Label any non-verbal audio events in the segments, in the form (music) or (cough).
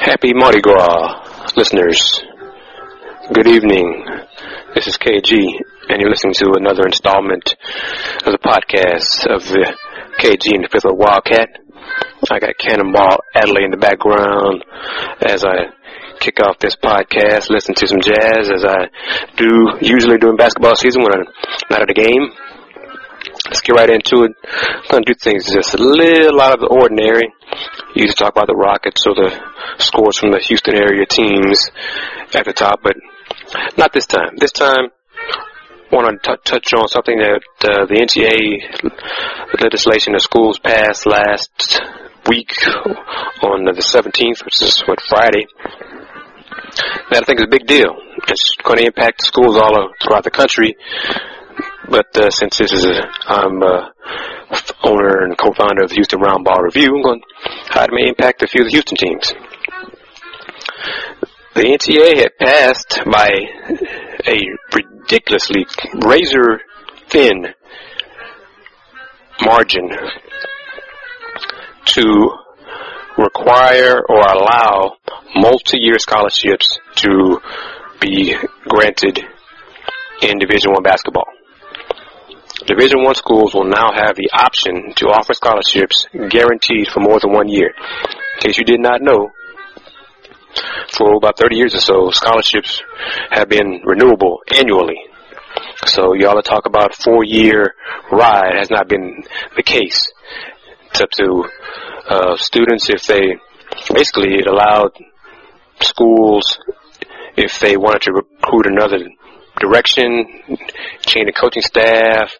Happy Mardi Gras, listeners. Good evening. This is KG, and you're listening to another installment of the podcast of uh, the KG and the Fifth Wildcat. I got Cannonball Adderley in the background as I kick off this podcast, listen to some jazz as I do usually during basketball season when I'm not at a game. Let's get right into it. I'm going to do things just a little out of the ordinary. Usually talk about the Rockets or the scores from the Houston area teams at the top, but not this time. This time, I want to t- touch on something that uh, the NCAA legislation the schools passed last week on the 17th, which is what Friday. That I think is a big deal. It's going to impact schools all throughout the country. But uh, since this is a, I'm uh, owner and co-founder of the Houston Roundball Review, I'm going how it may impact a few of the Houston teams. The NCAA had passed by a ridiculously razor thin margin to require or allow multi-year scholarships to be granted in Division One basketball. Division One schools will now have the option to offer scholarships guaranteed for more than one year. In case you did not know, for about 30 years or so, scholarships have been renewable annually. So y'all to talk about four-year ride has not been the case. It's up to uh, students if they basically it allowed schools if they wanted to recruit another direction, change the coaching staff,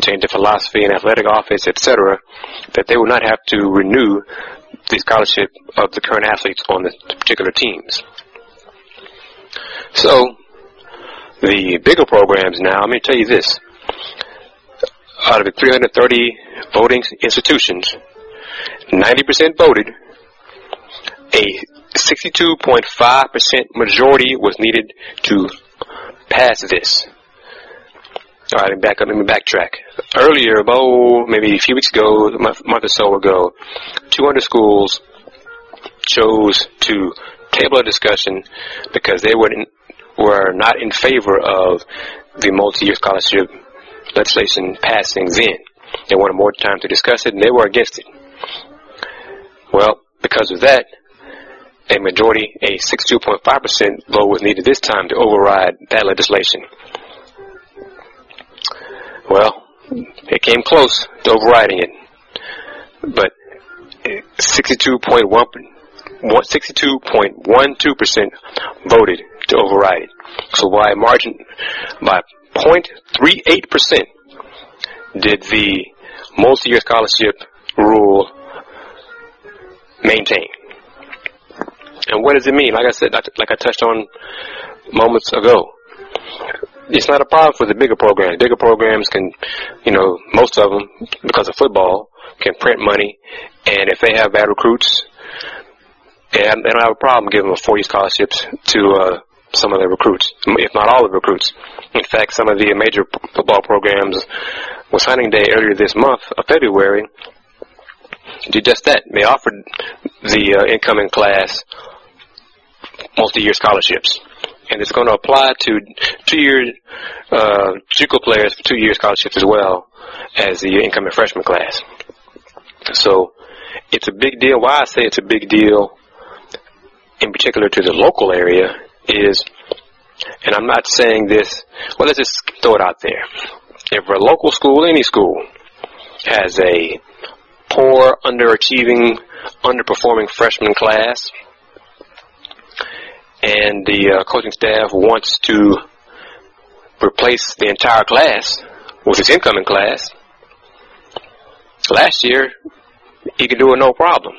change the philosophy and athletic office, etc., that they would not have to renew the scholarship of the current athletes on the particular teams. So, the bigger programs now, let me tell you this. Out of the 330 voting institutions, 90% voted. A 62.5% majority was needed to pass this. All right, back up. Let me backtrack. Earlier, about maybe a few weeks ago, a month, month or so ago, 200 schools chose to table a discussion because they were in, were not in favor of the multi-year scholarship legislation passing then. They wanted more time to discuss it, and they were against it. Well, because of that, a majority, a 62.5% vote was needed this time to override that legislation. Well, it came close to overriding it, but 62.1 62.12% voted to override it. So by margin, by 0.38% did the multi-year scholarship rule maintain. And what does it mean? Like I said, like I touched on moments ago, it's not a problem for the bigger programs. Bigger programs can, you know, most of them, because of football, can print money, and if they have bad recruits, they don't have a problem giving them four-year scholarships to uh, some of their recruits, if not all of the recruits. In fact, some of the major football programs was signing day earlier this month of February did just that. They offered the uh, incoming class multi-year scholarships. And it's going to apply to two-year uh, JUCO players for two-year scholarships as well as the incoming freshman class. So it's a big deal. Why I say it's a big deal, in particular to the local area, is, and I'm not saying this. Well, let's just throw it out there. If a local school, any school, has a poor, underachieving, underperforming freshman class, and the uh, coaching staff wants to replace the entire class with its incoming class. Last year, he could do it no problem.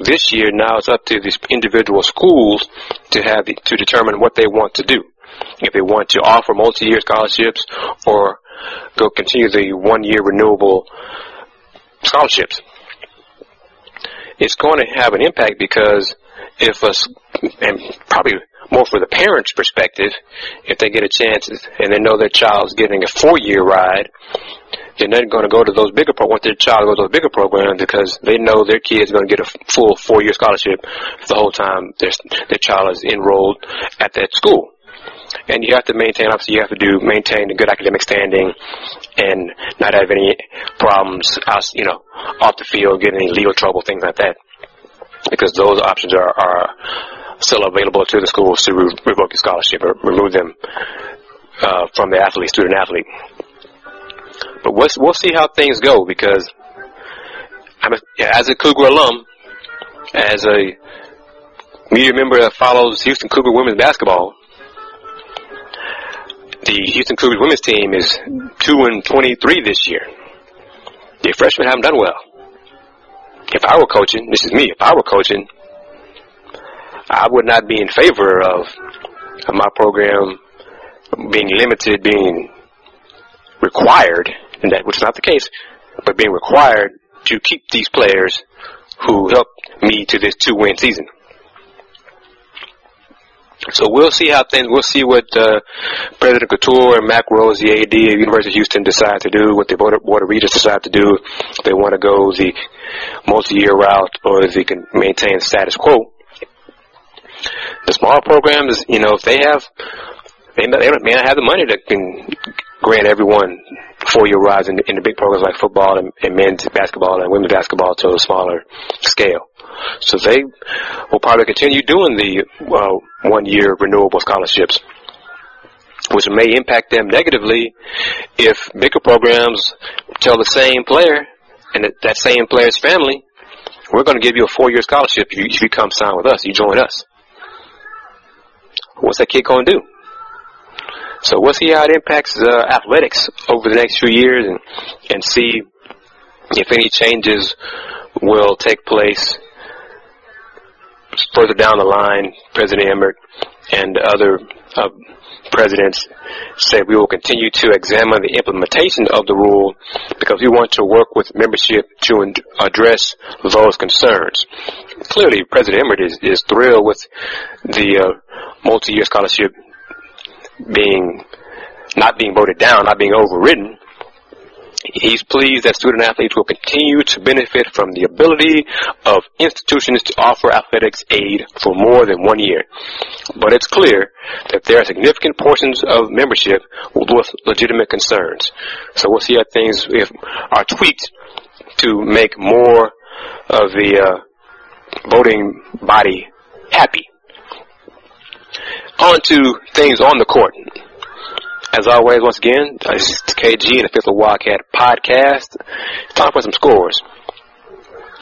This year, now it's up to these individual schools to have the, to determine what they want to do. If they want to offer multi-year scholarships or go continue the one-year renewable scholarships. It's going to have an impact because if us, and probably more for the parents' perspective, if they get a chance and they know their child's getting a four-year ride, they're not going to go to those bigger pro want their child to go to those bigger programs because they know their kid's going to get a full four year scholarship the whole time their their child is enrolled at that school. And you have to maintain obviously you have to do maintain a good academic standing and not have any problems out you know, off the field, get any legal trouble, things like that. Because those options are, are still available to the schools to re- revoke your scholarship or remove them uh, from the athlete, student athlete. But we'll, we'll see how things go because I'm a, as a Cougar alum, as a media member that follows Houston Cougar women's basketball, the Houston Cougars women's team is 2 and 23 this year. The freshmen haven't done well. If I were coaching, this is me, if I were coaching, I would not be in favor of, of my program being limited, being required, and that which is not the case, but being required to keep these players who helped me to this two win season. So we'll see how things, we'll see what uh, President Khator and Mack Rhoades, the AD of University of Houston, decide to do, what the Board of, Board of Regents decide to do. If they want to go the multi-year route or if they can maintain status quo. The smaller programs, you know, if they have, they may not have the money that can grant everyone four-year rides in, in the big programs like football and, and men's basketball and women's basketball to a smaller scale. So they will probably continue doing the uh, one-year renewable scholarships, which may impact them negatively if bigger programs tell the same player and that, that same player's family, we're going to give you a four-year scholarship if you, if you come sign with us, you join us. What's that kid going to do? So we'll see how it impacts uh, athletics over the next few years and, and see if any changes will take place further down the line. President Emmert and other uh, presidents say we will continue to examine the implementation of the rule because we want to work with membership to address those concerns. Clearly, President Emmert is, is thrilled with the uh, multi-year scholarship being not being voted down, not being overridden, He's pleased that student athletes will continue to benefit from the ability of institutions to offer athletics aid for more than one year. But it's clear that there are significant portions of membership with legitimate concerns. So we'll see how things if, are tweaked to make more of the uh, voting body happy. On to things on the court. As always, once again, is KG and the Fifth Wildcat podcast. Time for some scores.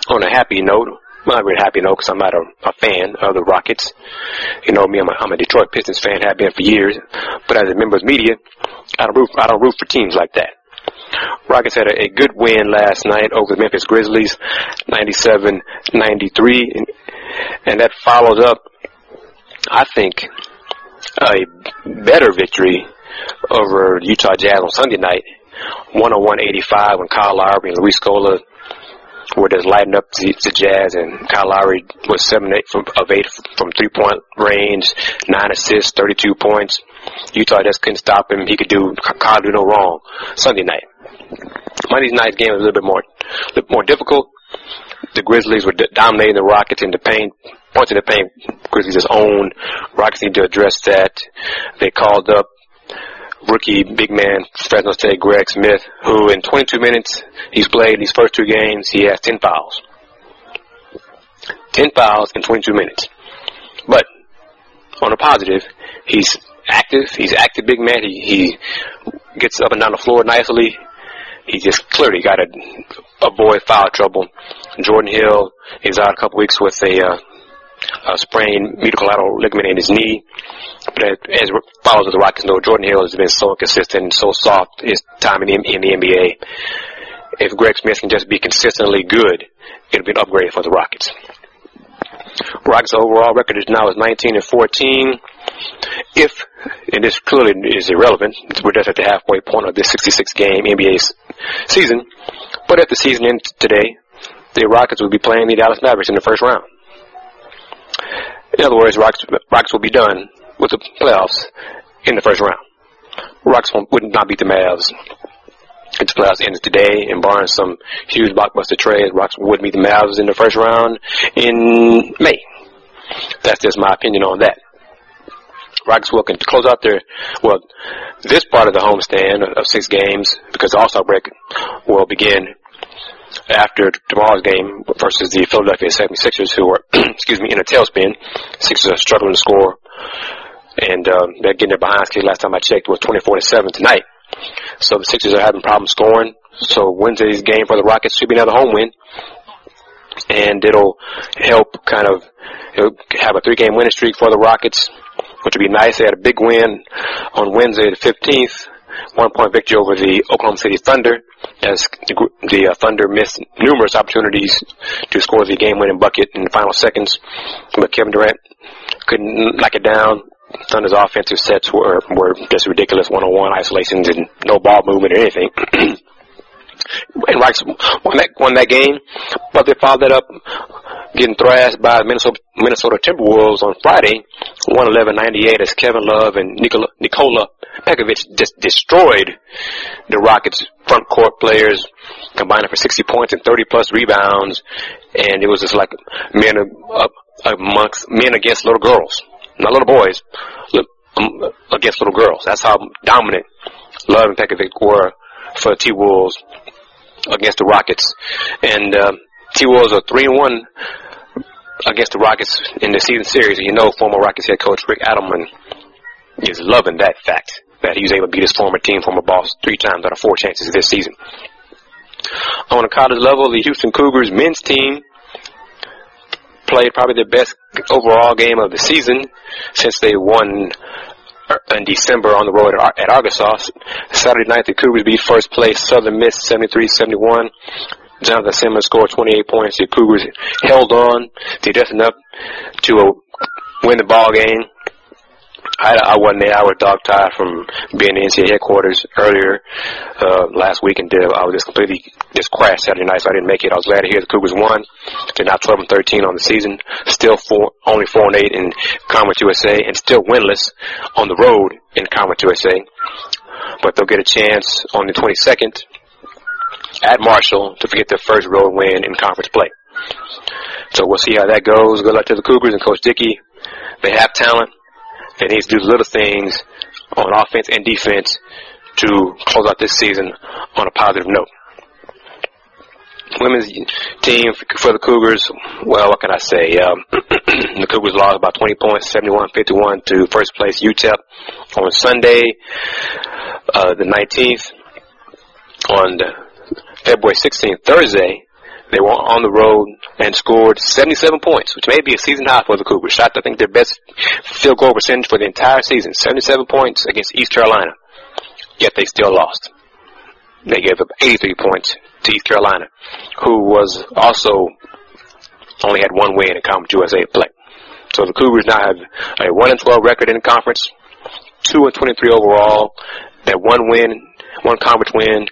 On a happy note, well, not really happy note because I'm not a, a, fan of the Rockets. You know me, I'm a, I'm a Detroit Pistons fan, have been for years. But as a member of media, I don't root, I don't root for teams like that. Rockets had a, a good win last night over the Memphis Grizzlies, 97-93, and, and that follows up, I think, a better victory over Utah Jazz on Sunday night, 101-85 when Kyle Lowry and Luis Scola were just lighting up the, the Jazz, and Kyle Lowry was seven eight from, of eight from three point range, nine assists, 32 points. Utah just couldn't stop him. He could do Kyle do no wrong. Sunday night. Monday night's game was a little bit more, a little more difficult. The Grizzlies were dominating the Rockets in the paint, points in the paint. Grizzlies just owned. Rockets need to address that. They called up rookie big man Fresno State Greg Smith, who in 22 minutes he's played these first two games, he has 10 fouls. 10 fouls in 22 minutes. But on a positive, he's active. He's active big man. He, he gets up and down the floor nicely. He just clearly got to avoid foul trouble. Jordan Hill is out a couple weeks with a, uh, a sprained medial collateral ligament in his knee. But as followers of the Rockets know, Jordan Hill has been so consistent and so soft his time in the, in the NBA. If Greg Smith can just be consistently good, it'll be an upgrade for the Rockets. Rockets' overall record is now is 19 and 14. If, and this clearly is irrelevant, we're just at the halfway point of this 66 game NBA season. But at the season end today, the Rockets will be playing the Dallas Mavericks in the first round. In other words, Rockets, Rockets will be done with the playoffs in the first round. Rockets would not beat the Mavs If the playoffs ended today and barring some huge blockbuster trade, Rocks would meet the Mavs in the first round in May. That's just my opinion on that. Rockets will can close out their, well, this part of the homestand of six games because the All-Star break will begin after tomorrow's game versus the Philadelphia 76ers who are, (clears throat) excuse me, in a tailspin. Sixers are struggling to score and um, they're getting their behind schedule. Last time I checked was 24 to 7 tonight. So the Sixers are having problems scoring. So Wednesday's game for the Rockets should be another home win. And it'll help kind of have a three game winning streak for the Rockets, which would be nice. They had a big win on Wednesday the 15th. One point victory over the Oklahoma City Thunder as the, uh, Thunder missed numerous opportunities to score the game winning bucket in the final seconds. But Kevin Durant couldn't knock it down. Thunder's offensive sets were were just ridiculous one on one isolations and no ball movement or anything. (clears throat) and Rice won that won that game, but they followed that up getting thrashed by Minnesota Minnesota Timberwolves on Friday, 111-98 as Kevin Love and Nikola, Nikola Pekovic just destroyed the Rockets front court players, combining for 60 points and 30 plus rebounds, and it was just like men up amongst men against little girls not little boys, um, against little girls. That's how dominant Love and Pekovic were for the T-Wolves against the Rockets. And uh, T-Wolves are 3 and 1 against the Rockets in the season series. And you know former Rockets head coach Rick Adelman is loving that fact that he was able to beat his former team, former boss, three times out of four chances this season. On a college level, the Houston Cougars men's team played probably their best overall game of the season since they won uh, in December on the road at Arkansas. Saturday night, the Cougars beat first place Southern Miss 73-71. Jonathan Simmons scored 28 points. The Cougars held on. They just enough to uh, win the ball game. I, I wasn't there. I was dog tired from being in NCAA headquarters earlier uh, last week, and I was just completely just crashed Saturday night, so I didn't make it. I was glad to hear the Cougars won. They're now 12 and 13 on the season, still four, only four and eight in Conference USA, and still winless on the road in Conference USA. But they'll get a chance on the 22nd at Marshall to get their first road win in conference play. So we'll see how that goes. Good luck to the Cougars and Coach Dickey. They have talent. They need to do little things on offense and defense to close out this season on a positive note. Women's team for the Cougars, well, what can I say? Um, (clears throat) the Cougars lost by 20 points, 71-51 to first place UTEP on Sunday, uh, the 19th. On February 16th, Thursday, they were on the road and scored 77 points, which may be a season high for the Cougars. Shot, I think, their best field goal percentage for the entire season. 77 points against East Carolina. Yet they still lost. They gave up 83 points to East Carolina, who was also only had one win in Conference USA play. So the Cougars now have a 1 and 12 record in the conference, 2 and 23 overall. That one win, one conference win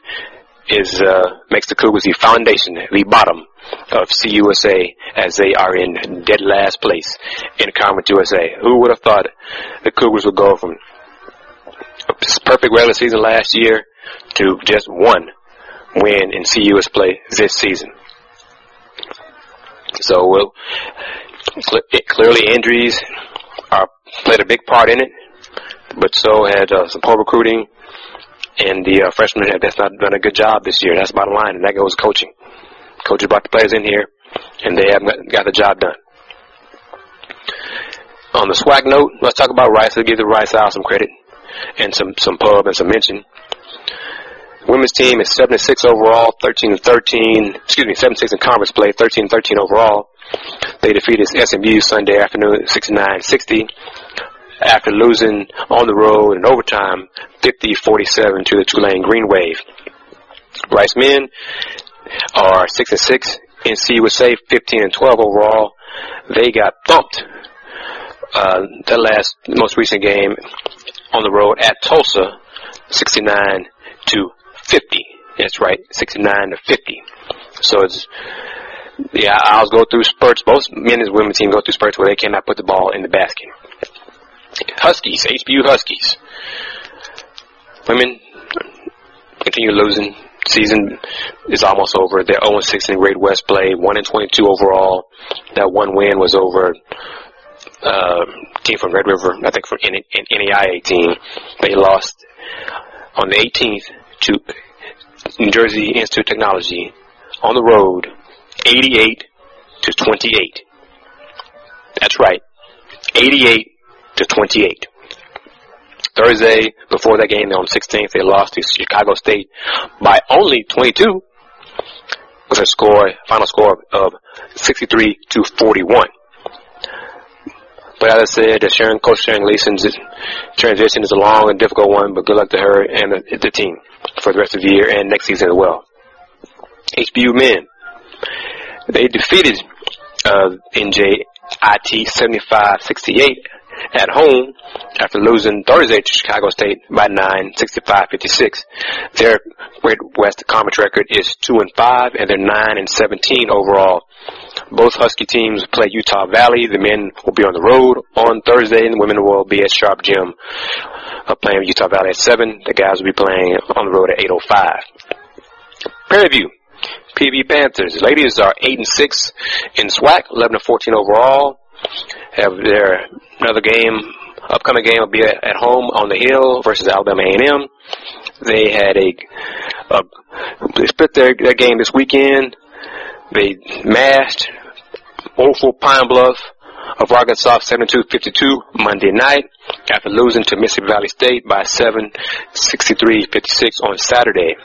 is uh, makes the Cougars the foundation, the bottom of CUSA as they are in dead last place in Conference USA. Who would have thought the Cougars would go from a perfect regular season last year to just one win in CUS play this season? So well, clearly injuries are played a big part in it, but so had uh, some poor recruiting and the uh, freshmen have that's not done a good job this year. That's bottom line, and that goes coaching. Coaches brought the players in here, and they haven't got the job done. On the swag note, let's talk about Rice. Let's give the Rice House some credit and some some pub and some mention. Women's team is 7 6 overall, 13 13. Excuse me, 7 6 in conference play, 13 13 overall. They defeated SMU Sunday afternoon, 69 60 after losing on the road in overtime 50-47 to the Tulane Green Wave. Rice men are 6 and 6 in CUSA, 15 and 12 overall. They got thumped uh, the last most recent game on the road at Tulsa, 69 to 50. That's right, 69 to 50. So it's yeah, I'll go through spurts. Both men and women team go through spurts where they cannot put the ball in the basket. Huskies, HBU Huskies. Women continue losing season is almost over. They're 0 6 in Great West play, 1 and 22 overall. That one win was over uh, team from Red River, I think from an NAIA team. They lost on the 18th to New Jersey Institute of Technology on the road, 88 to 28. That's right, 88 to 28. Thursday, before that game on 16th, they lost to Chicago State by only 22 with a score, final score of 63 to 41. But as I said, the Sharon, Coach Sharon Gleason's transition is a long and difficult one, but good luck to her and the, the team for the rest of the year and next season as well. HBU men, they defeated uh, NJIT 75-68 at home after losing Thursday to Chicago State by 9, 65-56. Their Great West Conference record is 2 and 5 and they're 9 and 17 overall. Both Husky teams play Utah Valley. The men will be on the road on Thursday and the women will be at Sharp Gym uh, playing Utah Valley at 7. The guys will be playing on the road at 8.05. Prairie View. PV Panthers. Ladies are 8 and 6 in SWAC, 11 and 14 overall. Have their another game, upcoming game will be at, home on the Hill versus Alabama A&M. They had a, a they split their, their game this weekend. They mashed Woeful Pine Bluff of Arkansas 72-52 Monday night after losing to Mississippi Valley State by 7, 63-56 on Saturday.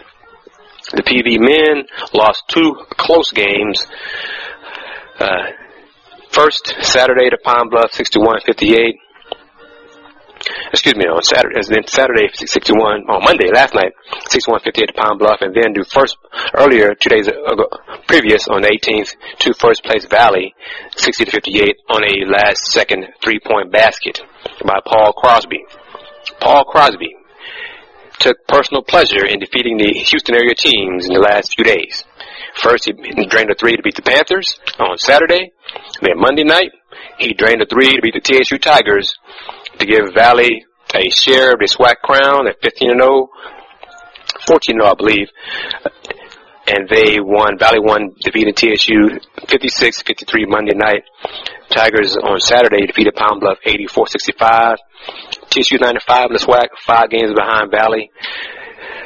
The PV men lost two close games. Uh, first Saturday to Pine Bluff 61-58 excuse me, on Saturday, then Saturday 61, on Monday, last night, 6158 to Pine Bluff, and then do first, earlier, two days ago, previous, on the 18th, to First Place Valley, 60 to 58, on a last second three point basket by Paul Crosby. Paul Crosby took personal pleasure in defeating the Houston area teams in the last few days. First, he drained a three to beat the Panthers on Saturday. Then Monday night, he drained a three to beat the TSU Tigers to give Valley a share of the SWAC crown at 15 and 0, 14 0, I believe. And they won, Valley won, defeated TSU 56-53 Monday night. Tigers on Saturday defeated Pound Bluff 84-65. TSU 95 in the SWAC, five games behind Valley.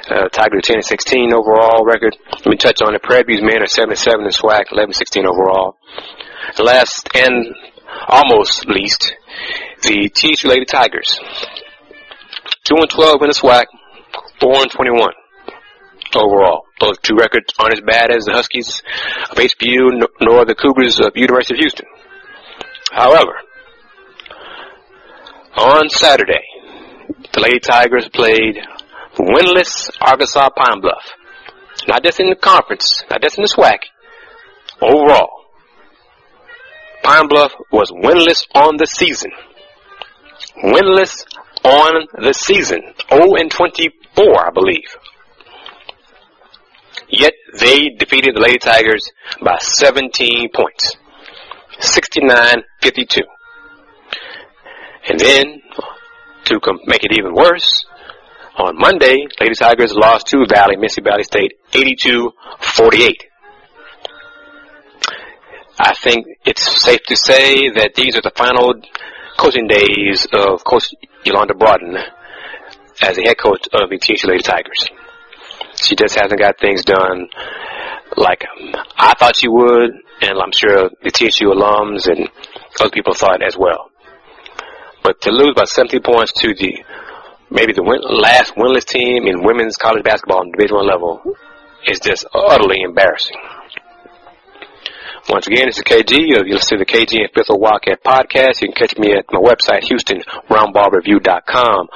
Uh, Tigers 10 and 16 overall record. Let me touch on the Prairie View's men are 7 and 7 in SWAC, 11 16 overall. Last and almost least, the Lady Tigers. 2 and 12 in the SWAC, 4 and 21 overall. Those two records aren't as bad as the Huskies of HBU nor the Cougars of University of Houston. However, on Saturday, the Lady Tigers played winless Arkansas Pine Bluff. Not just in the conference, not just in the SWAC, overall. Pine Bluff was winless on the season. Winless on the season. 0 and 24, I believe. Yet they defeated the Lady Tigers by 17 points. 69-52. And then, to make it even worse, on Monday, Lady Tigers lost to Valley, Mississippi Valley State, 82-48. I think it's safe to say that these are the final coaching days of Coach Yolanda Broughton as the head coach of the TSU Lady Tigers. She just hasn't got things done like um, I thought she would, and I'm sure the TSU alums and other people thought as well. But to lose by 70 points to the maybe the win- last winless team in women's college basketball on Division One level is just utterly embarrassing. Once again, this is KG. You'll to the KG and Fifth of Wildcat podcast. You can catch me at my website, HoustonRoundBallReview.com,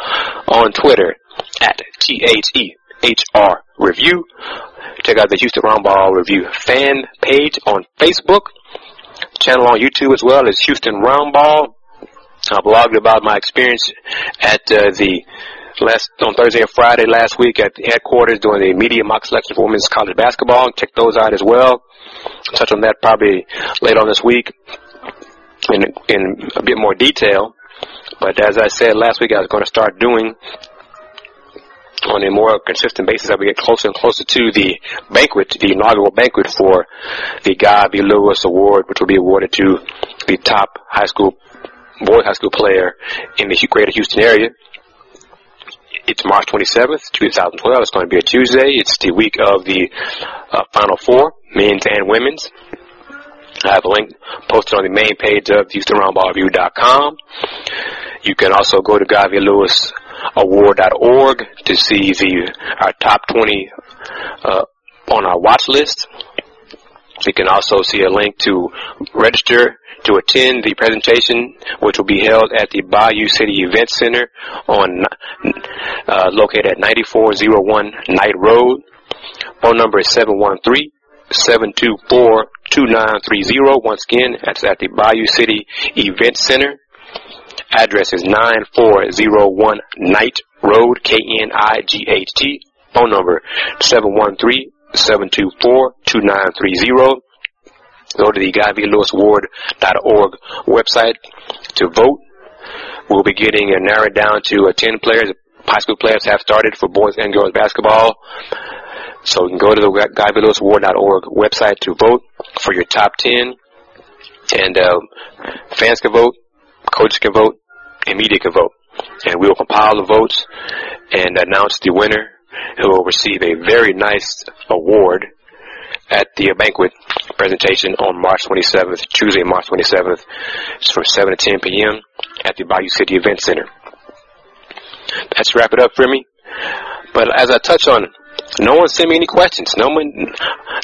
on Twitter at T-H-E-H-R Review. Check out the Houston Roundball Review fan page on Facebook. Channel on YouTube as well as Houston Roundball. I blogged about my experience at uh, the last on Thursday and Friday last week at the headquarters doing the media mock selection for women's college basketball. Check those out as well touch on that probably later on this week in, in a bit more detail. But as I said last week, I was going to start doing on a more consistent basis as we get closer and closer to the banquet, the inaugural banquet for the Guy V. Lewis Award, which will be awarded to the top high school, boy high school player in the greater Houston area. It's March 27th, 2012. It's going to be a Tuesday. It's the week of the uh, Final Four, men's and women's. I have a link posted on the main page of HoustonRoundballReview.com. You can also go to Guy V. Lewis award.org to see the our top 20 uh, on our watch list. You can also see a link to register to attend the presentation, which will be held at the Bayou City Event Center on uh, located at 9401 Knight Road. Phone number is 713 724 2930. Once again, that's at the Bayou City Event Center. Address is 9401 Knight Road, K-N-I-G-H-T. Phone number 713-724-2930. Go to the Guy. Lewis website to vote. We'll be getting narrowed down to uh, 10 players. High school players have started for boys and girls basketball. So you can go to the Guy V. Lewis Ward.org website to vote for your top 10. And uh, fans can vote, coaches can vote, and media can vote. And we will compile the votes and announce the winner who will receive a very nice award at the banquet presentation on March 27th, Tuesday, March 27th. It's from 7 to 10 p.m. at the Bayou City Event Center. That's wrap it up for me. But as I touch on, no one sent me any questions. No one,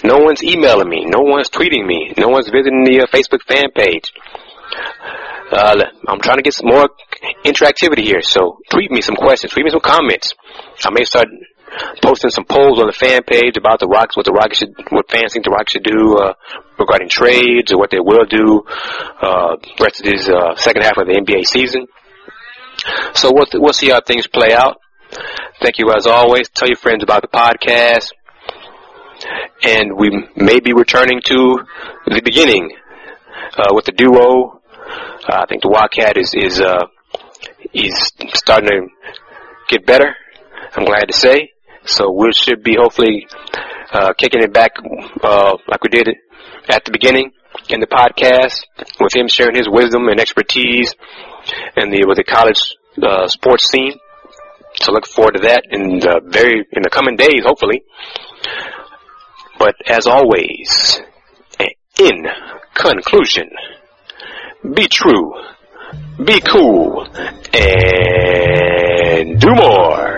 no one's emailing me. No one's tweeting me. No one's visiting the uh, Facebook fan page. Uh, I'm trying to get some more interactivity here. So tweet me some questions, tweet me some comments. I may start posting some polls on the fan page about the Rockets, what the Rockets should, what fans think the Rockets should do uh, regarding trades or what they will do uh, rest of this uh, second half of the NBA season. So we'll, we'll see how things play out. Thank you as always. Tell your friends about the podcast. And we may be returning to the beginning uh, with the duo uh, I think the Wildcat is is uh, is starting to get better. I'm glad to say. So we should be hopefully uh, kicking it back uh, like we did at the beginning in the podcast with him sharing his wisdom and expertise in the with the college uh, sports scene. So look forward to that in the very in the coming days, hopefully. But as always, in conclusion be true, be cool, and do more.